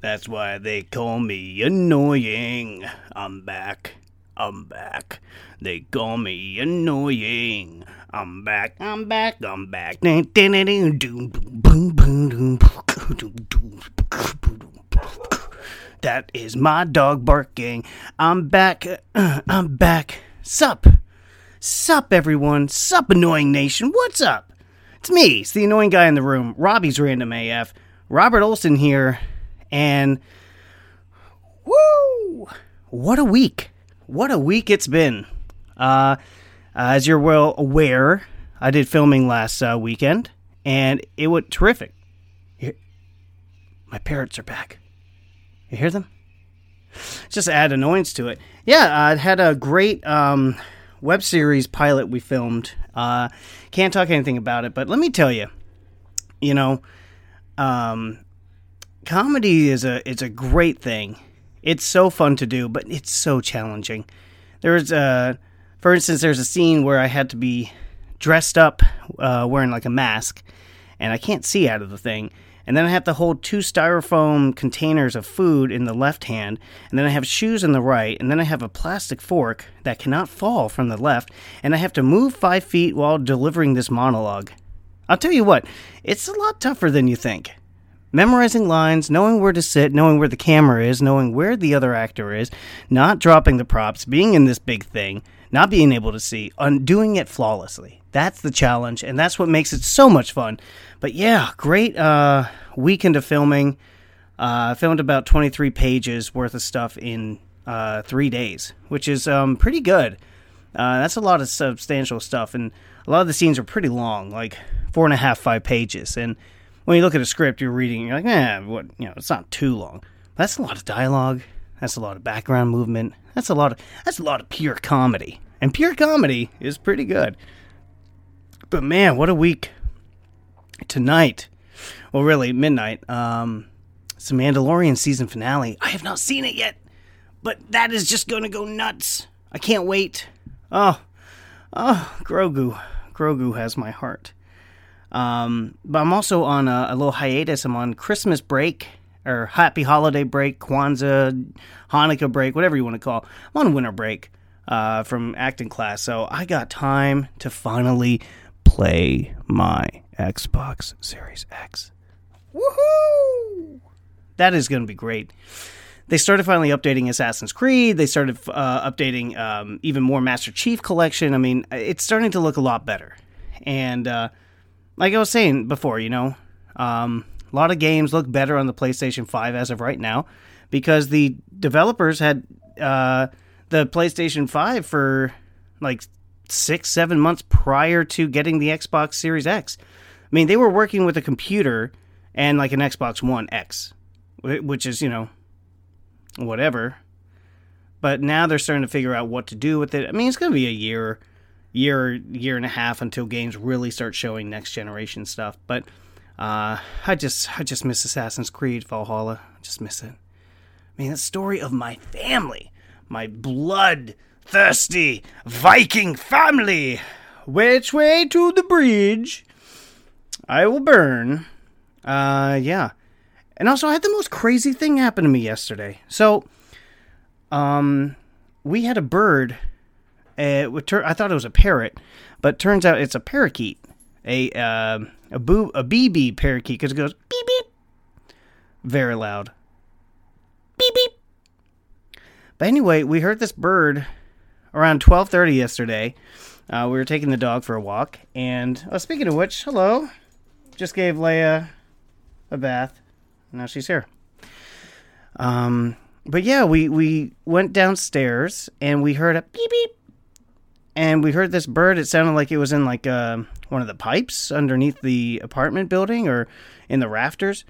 That's why they call me annoying. I'm back. I'm back. They call me annoying. I'm back. I'm back. I'm back. That is my dog barking. I'm back. I'm back. Sup? Sup, everyone? Sup, annoying nation? What's up? It's me. It's the annoying guy in the room. Robbie's random AF. Robert Olson here. And woo! What a week! What a week it's been. Uh, as you're well aware, I did filming last uh, weekend, and it went terrific. My parrots are back. You hear them? Just add annoyance to it. Yeah, I had a great um, web series pilot we filmed. Uh, can't talk anything about it, but let me tell you, you know, um, comedy is a it's a great thing. It's so fun to do, but it's so challenging. There's a, for instance, there's a scene where I had to be dressed up, uh, wearing like a mask, and I can't see out of the thing. And then I have to hold two styrofoam containers of food in the left hand, and then I have shoes in the right, and then I have a plastic fork that cannot fall from the left, and I have to move five feet while delivering this monologue. I'll tell you what, it's a lot tougher than you think memorizing lines, knowing where to sit, knowing where the camera is, knowing where the other actor is, not dropping the props, being in this big thing, not being able to see, doing it flawlessly. That's the challenge, and that's what makes it so much fun. But yeah, great uh, weekend of filming. Uh, filmed about 23 pages worth of stuff in uh, three days, which is um, pretty good. Uh, that's a lot of substantial stuff, and a lot of the scenes are pretty long, like four and a half, five pages. And when you look at a script you're reading, you're like, eh, what? You know, it's not too long. That's a lot of dialogue. That's a lot of background movement. That's a lot of that's a lot of pure comedy, and pure comedy is pretty good. But man, what a week! Tonight, well, really midnight. Um, it's the Mandalorian season finale. I have not seen it yet, but that is just going to go nuts. I can't wait. Oh, oh, Grogu, Grogu has my heart. Um, but I'm also on a, a, little hiatus. I'm on Christmas break or happy holiday break, Kwanzaa, Hanukkah break, whatever you want to call. It. I'm on winter break uh, from acting class, so I got time to finally play my Xbox Series X. Woohoo! That is going to be great. They started finally updating Assassin's Creed. They started uh, updating um, even more Master Chief Collection. I mean, it's starting to look a lot better. And uh, like I was saying before, you know, um, a lot of games look better on the PlayStation 5 as of right now because the developers had uh, the PlayStation 5 for like six, seven months prior to getting the Xbox Series X. I mean, they were working with a computer and like an Xbox One X, which is, you know, whatever. But now they're starting to figure out what to do with it. I mean, it's going to be a year year year and a half until games really start showing next generation stuff. But uh, I just I just miss Assassin's Creed Valhalla. I just miss it. I mean, the story of my family, my blood thirsty Viking family. Which way to the bridge? I will burn. Uh, yeah. And also, I had the most crazy thing happen to me yesterday. So, um, we had a bird uh, I thought it was a parrot, but turns out it's a parakeet, a uh, a boo a BB parakeet because it goes beep beep, very loud, beep beep. But anyway, we heard this bird around twelve thirty yesterday. Uh, we were taking the dog for a walk, and oh, speaking of which, hello, just gave Leia a bath. Now she's here. Um, but yeah, we we went downstairs and we heard a beep beep and we heard this bird. It sounded like it was in like uh, one of the pipes underneath the apartment building or in the rafters.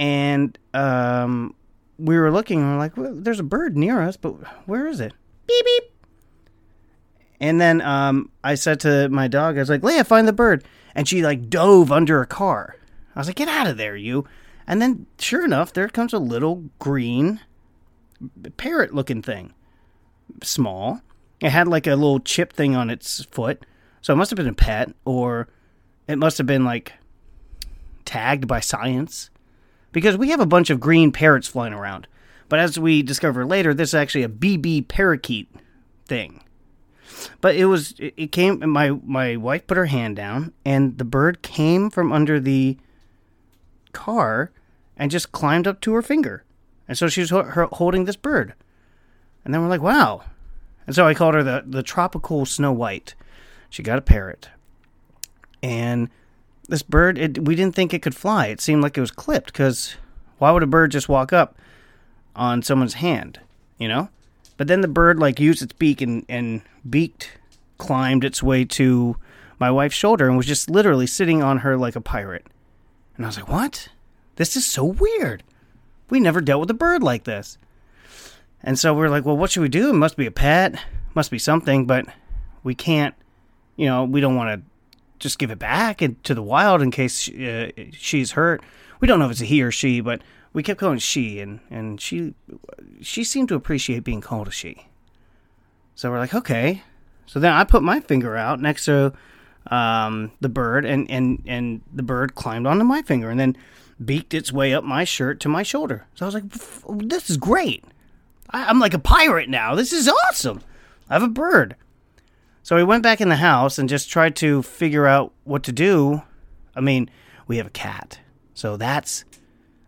And um, we were looking and we're like, well, there's a bird near us, but where is it? Beep, beep. And then um, I said to my dog, I was like, Leia, find the bird. And she like dove under a car. I was like, get out of there, you. And then sure enough, there comes a little green parrot looking thing. Small it had like a little chip thing on its foot. So it must have been a pet, or it must have been like tagged by science. because we have a bunch of green parrots flying around. But as we discover later, this is actually a BB parakeet thing. But it was it came my my wife put her hand down and the bird came from under the car and just climbed up to her finger. And so she was ho- holding this bird. And then we're like, "Wow." And so I called her the the tropical Snow White. She got a parrot. And this bird, it, we didn't think it could fly. It seemed like it was clipped because why would a bird just walk up on someone's hand, you know? But then the bird like used its beak and, and beaked, climbed its way to my wife's shoulder and was just literally sitting on her like a pirate. And I was like, what? This is so weird. We never dealt with a bird like this. And so we are like, well, what should we do? It must be a pet, must be something, but we can't, you know, we don't want to just give it back to the wild in case she, uh, she's hurt. We don't know if it's a he or she, but we kept calling she, and and she she seemed to appreciate being called a she. So we're like, okay. So then I put my finger out next to um, the bird, and and and the bird climbed onto my finger, and then beaked its way up my shirt to my shoulder. So I was like, this is great. I, I'm like a pirate now. This is awesome. I have a bird. So we went back in the house and just tried to figure out what to do. I mean, we have a cat. So that's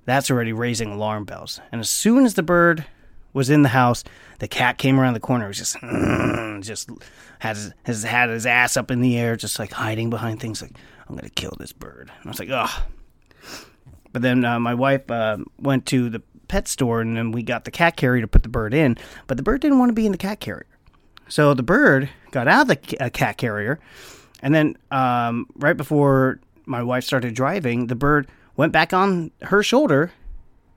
that's already raising alarm bells. And as soon as the bird was in the house, the cat came around the corner. It was just, just had his, his had his ass up in the air, just like hiding behind things. Like I'm gonna kill this bird. And I was like, oh. But then uh, my wife uh, went to the pet store, and then we got the cat carrier to put the bird in. But the bird didn't want to be in the cat carrier, so the bird got out of the uh, cat carrier, and then um, right before my wife started driving, the bird went back on her shoulder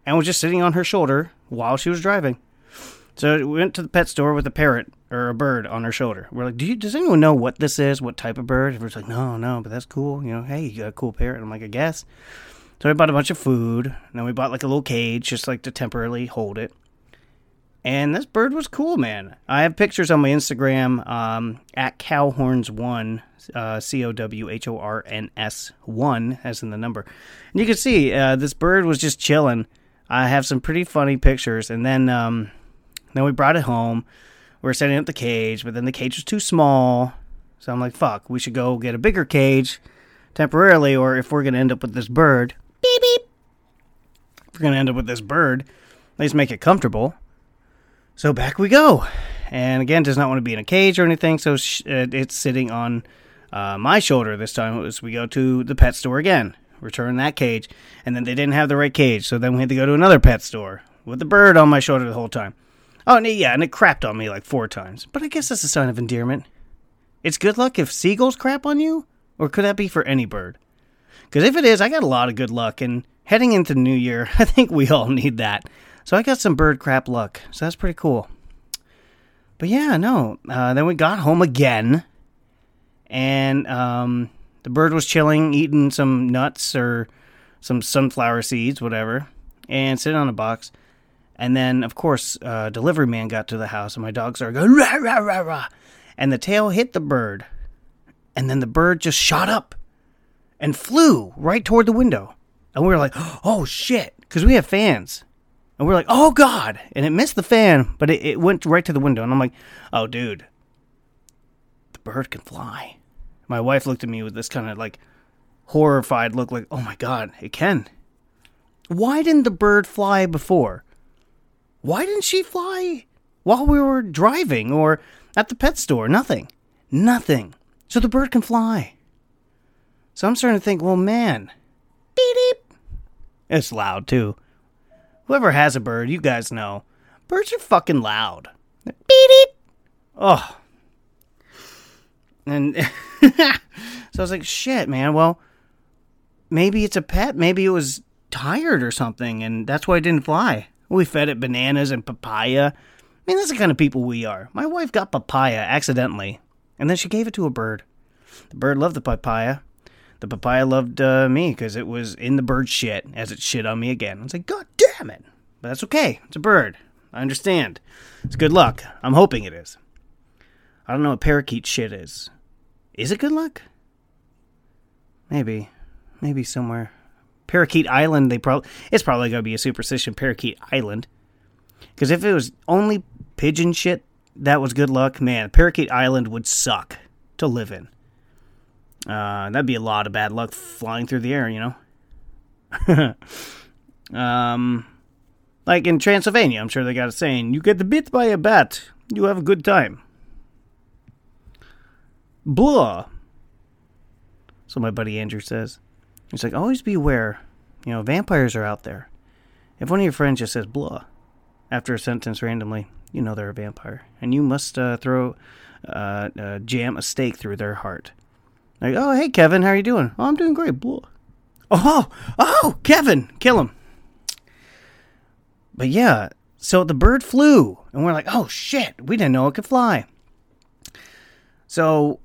and was just sitting on her shoulder while she was driving. So we went to the pet store with a parrot or a bird on her shoulder. We're like, Do you, does anyone know what this is? What type of bird? And we're like, no, no, but that's cool. You know, hey, you got a cool parrot. I'm like, I guess. So we bought a bunch of food. And then we bought like a little cage just like to temporarily hold it. And this bird was cool, man. I have pictures on my Instagram um, at Cowhorns1, uh, C O W H O R N S 1, as in the number. And you can see uh, this bird was just chilling. I have some pretty funny pictures. And then, um, then we brought it home. We are setting up the cage, but then the cage was too small. So I'm like, fuck, we should go get a bigger cage temporarily, or if we're going to end up with this bird, beep beep. If we're to end up with this bird, at least make it comfortable. So back we go. And again, does not want to be in a cage or anything, so sh- it's sitting on uh, my shoulder this time as we go to the pet store again. Return that cage. And then they didn't have the right cage, so then we had to go to another pet store with the bird on my shoulder the whole time. Oh, and yeah, and it crapped on me like four times. But I guess that's a sign of endearment. It's good luck if seagulls crap on you? Or could that be for any bird? Because if it is, I got a lot of good luck, and heading into New Year, I think we all need that. So I got some bird crap luck. So that's pretty cool. But yeah, no. Uh, then we got home again, and um, the bird was chilling, eating some nuts or some sunflower seeds, whatever, and sitting on a box. And then, of course, uh, delivery man got to the house, and my dog started going rah rah rah rah, and the tail hit the bird, and then the bird just shot up and flew right toward the window, and we were like, "Oh shit!" Because we have fans, and we're like, oh God. And it missed the fan, but it, it went right to the window. And I'm like, oh, dude, the bird can fly. My wife looked at me with this kind of like horrified look, like, oh my God, it can. Why didn't the bird fly before? Why didn't she fly while we were driving or at the pet store? Nothing. Nothing. So the bird can fly. So I'm starting to think, well, man, beep. It's loud too. Whoever has a bird, you guys know. Birds are fucking loud. Beep beep. Oh. And so I was like, shit, man. Well, maybe it's a pet. Maybe it was tired or something, and that's why it didn't fly. We fed it bananas and papaya. I mean, that's the kind of people we are. My wife got papaya accidentally, and then she gave it to a bird. The bird loved the papaya the papaya loved uh, me because it was in the bird shit as it shit on me again. I was like, God damn it. But that's okay. It's a bird. I understand. It's good luck. I'm hoping it is. I don't know what parakeet shit is. Is it good luck? Maybe. Maybe somewhere. Parakeet Island, they probably it's probably gonna be a superstition. Parakeet Island, because if it was only pigeon shit, that was good luck. Man, Parakeet Island would suck to live in. Uh, that'd be a lot of bad luck flying through the air, you know. um, like in Transylvania, I'm sure they got a saying: "You get bit by a bat, you have a good time." Blah. So my buddy Andrew says, he's like, always be aware, you know, vampires are out there. If one of your friends just says blah after a sentence randomly, you know they're a vampire, and you must uh, throw, uh, uh, jam a stake through their heart. Like, oh hey Kevin, how are you doing? Oh, I'm doing great. Blah. Oh, oh, Kevin, kill him. But yeah, so the bird flew, and we're like, oh shit, we didn't know it could fly. So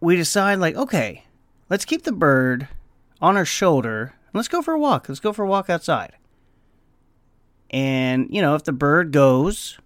we decide, like, okay, let's keep the bird on our shoulder. And let's go for a walk. Let's go for a walk outside. And, you know, if the bird goes,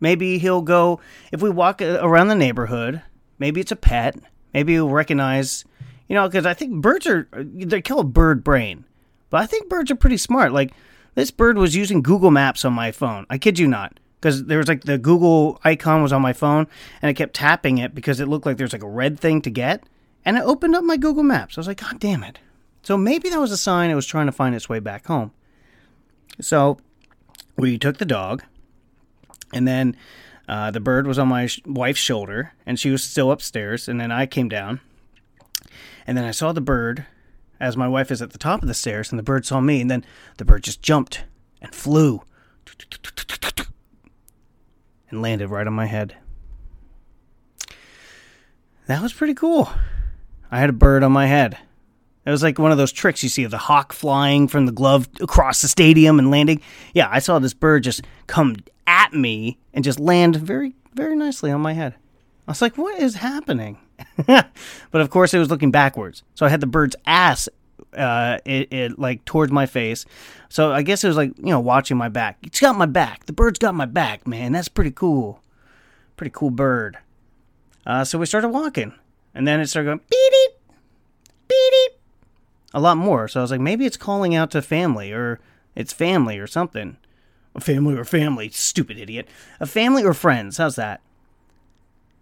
maybe he'll go, if we walk around the neighborhood, maybe it's a pet. Maybe you'll recognize, you know, because I think birds are, they call it bird brain. But I think birds are pretty smart. Like, this bird was using Google Maps on my phone. I kid you not. Because there was like the Google icon was on my phone, and I kept tapping it because it looked like there's like a red thing to get. And it opened up my Google Maps. I was like, God damn it. So maybe that was a sign it was trying to find its way back home. So we took the dog, and then uh, the bird was on my sh- wife's shoulder, and she was still upstairs. And then I came down, and then I saw the bird as my wife is at the top of the stairs, and the bird saw me, and then the bird just jumped and flew and landed right on my head. That was pretty cool. I had a bird on my head. It was like one of those tricks you see of the hawk flying from the glove across the stadium and landing. Yeah, I saw this bird just come at me and just land very, very nicely on my head. I was like, what is happening? but of course, it was looking backwards. So I had the bird's ass, uh, it, it like towards my face. So I guess it was like, you know, watching my back. It's got my back. The bird's got my back, man. That's pretty cool. Pretty cool bird. Uh, so we started walking. And then it started going, beep, beep, beep, a lot more. So I was like, maybe it's calling out to family or it's family or something. A family or family, stupid idiot. A family or friends. How's that?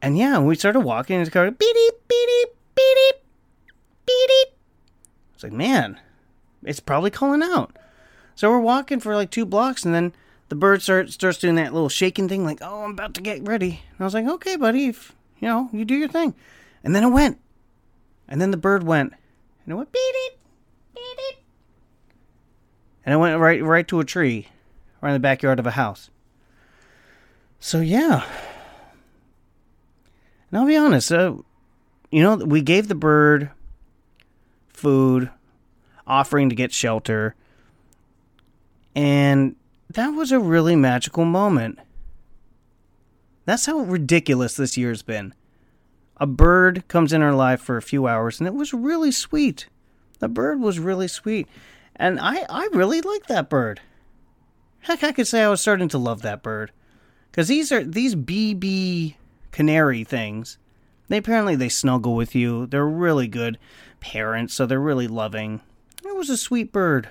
And yeah, we started walking and it's going beep, beep, beep, beep, beep. It's like, man, it's probably calling out. So we're walking for like two blocks and then the bird start, starts doing that little shaking thing, like, oh, I'm about to get ready. And I was like, okay, buddy, if, you know, you do your thing. And then it went. And then the bird went. And it went beep beep beep. And it went right right to a tree, right in the backyard of a house. So yeah. And I'll be honest, uh, you know, we gave the bird food, offering to get shelter, and that was a really magical moment. That's how ridiculous this year's been a bird comes in our life for a few hours, and it was really sweet. The bird was really sweet, and I I really like that bird. Heck, I could say I was starting to love that bird, because these are these BB canary things. They apparently they snuggle with you. They're really good parents, so they're really loving. It was a sweet bird.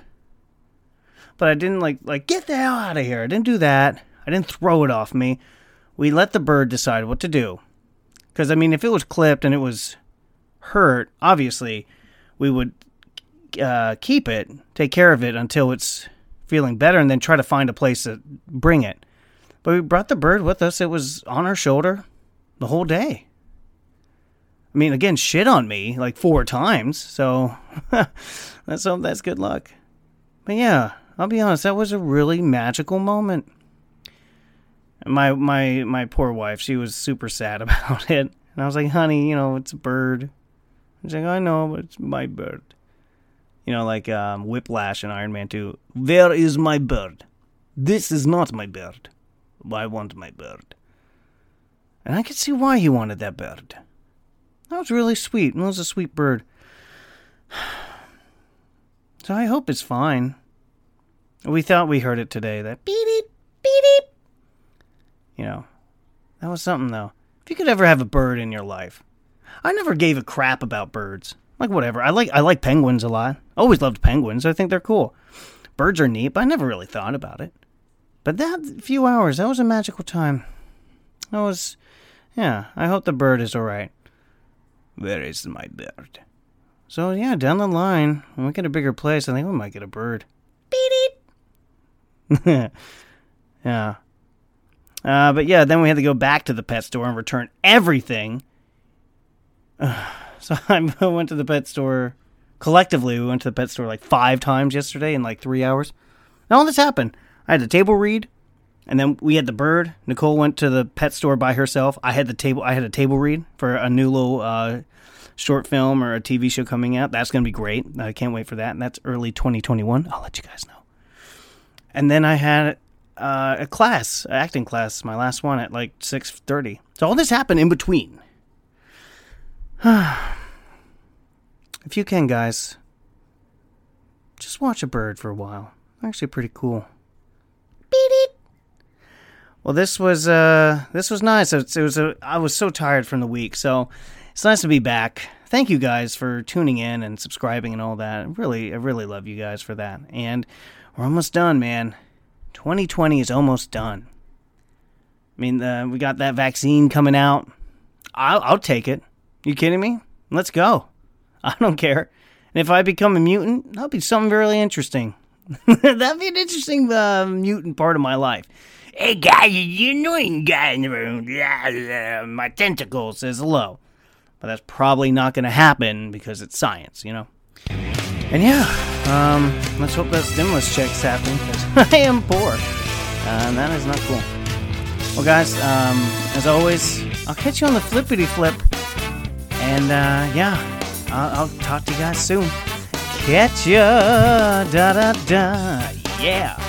But I didn't like like get the hell out of here. I didn't do that. I didn't throw it off me. We let the bird decide what to do. Because, I mean, if it was clipped and it was hurt, obviously we would uh, keep it, take care of it until it's feeling better, and then try to find a place to bring it. But we brought the bird with us. It was on our shoulder the whole day. I mean, again, shit on me like four times, so that's that's good luck. But yeah, I'll be honest, that was a really magical moment my my my poor wife, she was super sad about it. And I was like, honey, you know, it's a bird. She's like, I know, but it's my bird. You know, like um, Whiplash in Iron Man 2. Where is my bird? This is not my bird. I want my bird. And I could see why he wanted that bird. That was really sweet. It was a sweet bird. So I hope it's fine. We thought we heard it today. That beep beep beep beep you know, that was something though. If you could ever have a bird in your life, I never gave a crap about birds. Like whatever. I like I like penguins a lot. Always loved penguins. I think they're cool. Birds are neat, but I never really thought about it. But that few hours, that was a magical time. That was, yeah. I hope the bird is all right. Where is my bird? So yeah, down the line, when we get a bigger place, I think we might get a bird. Beat it. yeah. Uh, but yeah, then we had to go back to the pet store and return everything. so I went to the pet store. Collectively, we went to the pet store like five times yesterday in like three hours. And all this happened. I had the table read, and then we had the bird. Nicole went to the pet store by herself. I had the table. I had a table read for a new little uh, short film or a TV show coming out. That's going to be great. I can't wait for that. And that's early 2021. I'll let you guys know. And then I had uh, a class, acting class, my last one at like 6:30. So all this happened in between. if you can, guys, just watch a bird for a while. Actually, pretty cool. Well, this was uh, this was nice. It, it was a, I was so tired from the week, so it's nice to be back. Thank you guys for tuning in and subscribing and all that. I really, I really love you guys for that. And we're almost done, man. 2020 is almost done. I mean, uh, we got that vaccine coming out. I'll, I'll take it. You kidding me? Let's go. I don't care. And if I become a mutant, that'll be something really interesting. That'd be an interesting uh, mutant part of my life. Hey, guy, you annoying guy in the room. Yeah, my tentacle says hello. But that's probably not going to happen because it's science, you know? And yeah, um, let's hope that stimulus check's happening because I am poor. Uh, and that is not cool. Well, guys, um, as always, I'll catch you on the flippity flip. And uh, yeah, I'll, I'll talk to you guys soon. Catch ya, da da da, yeah.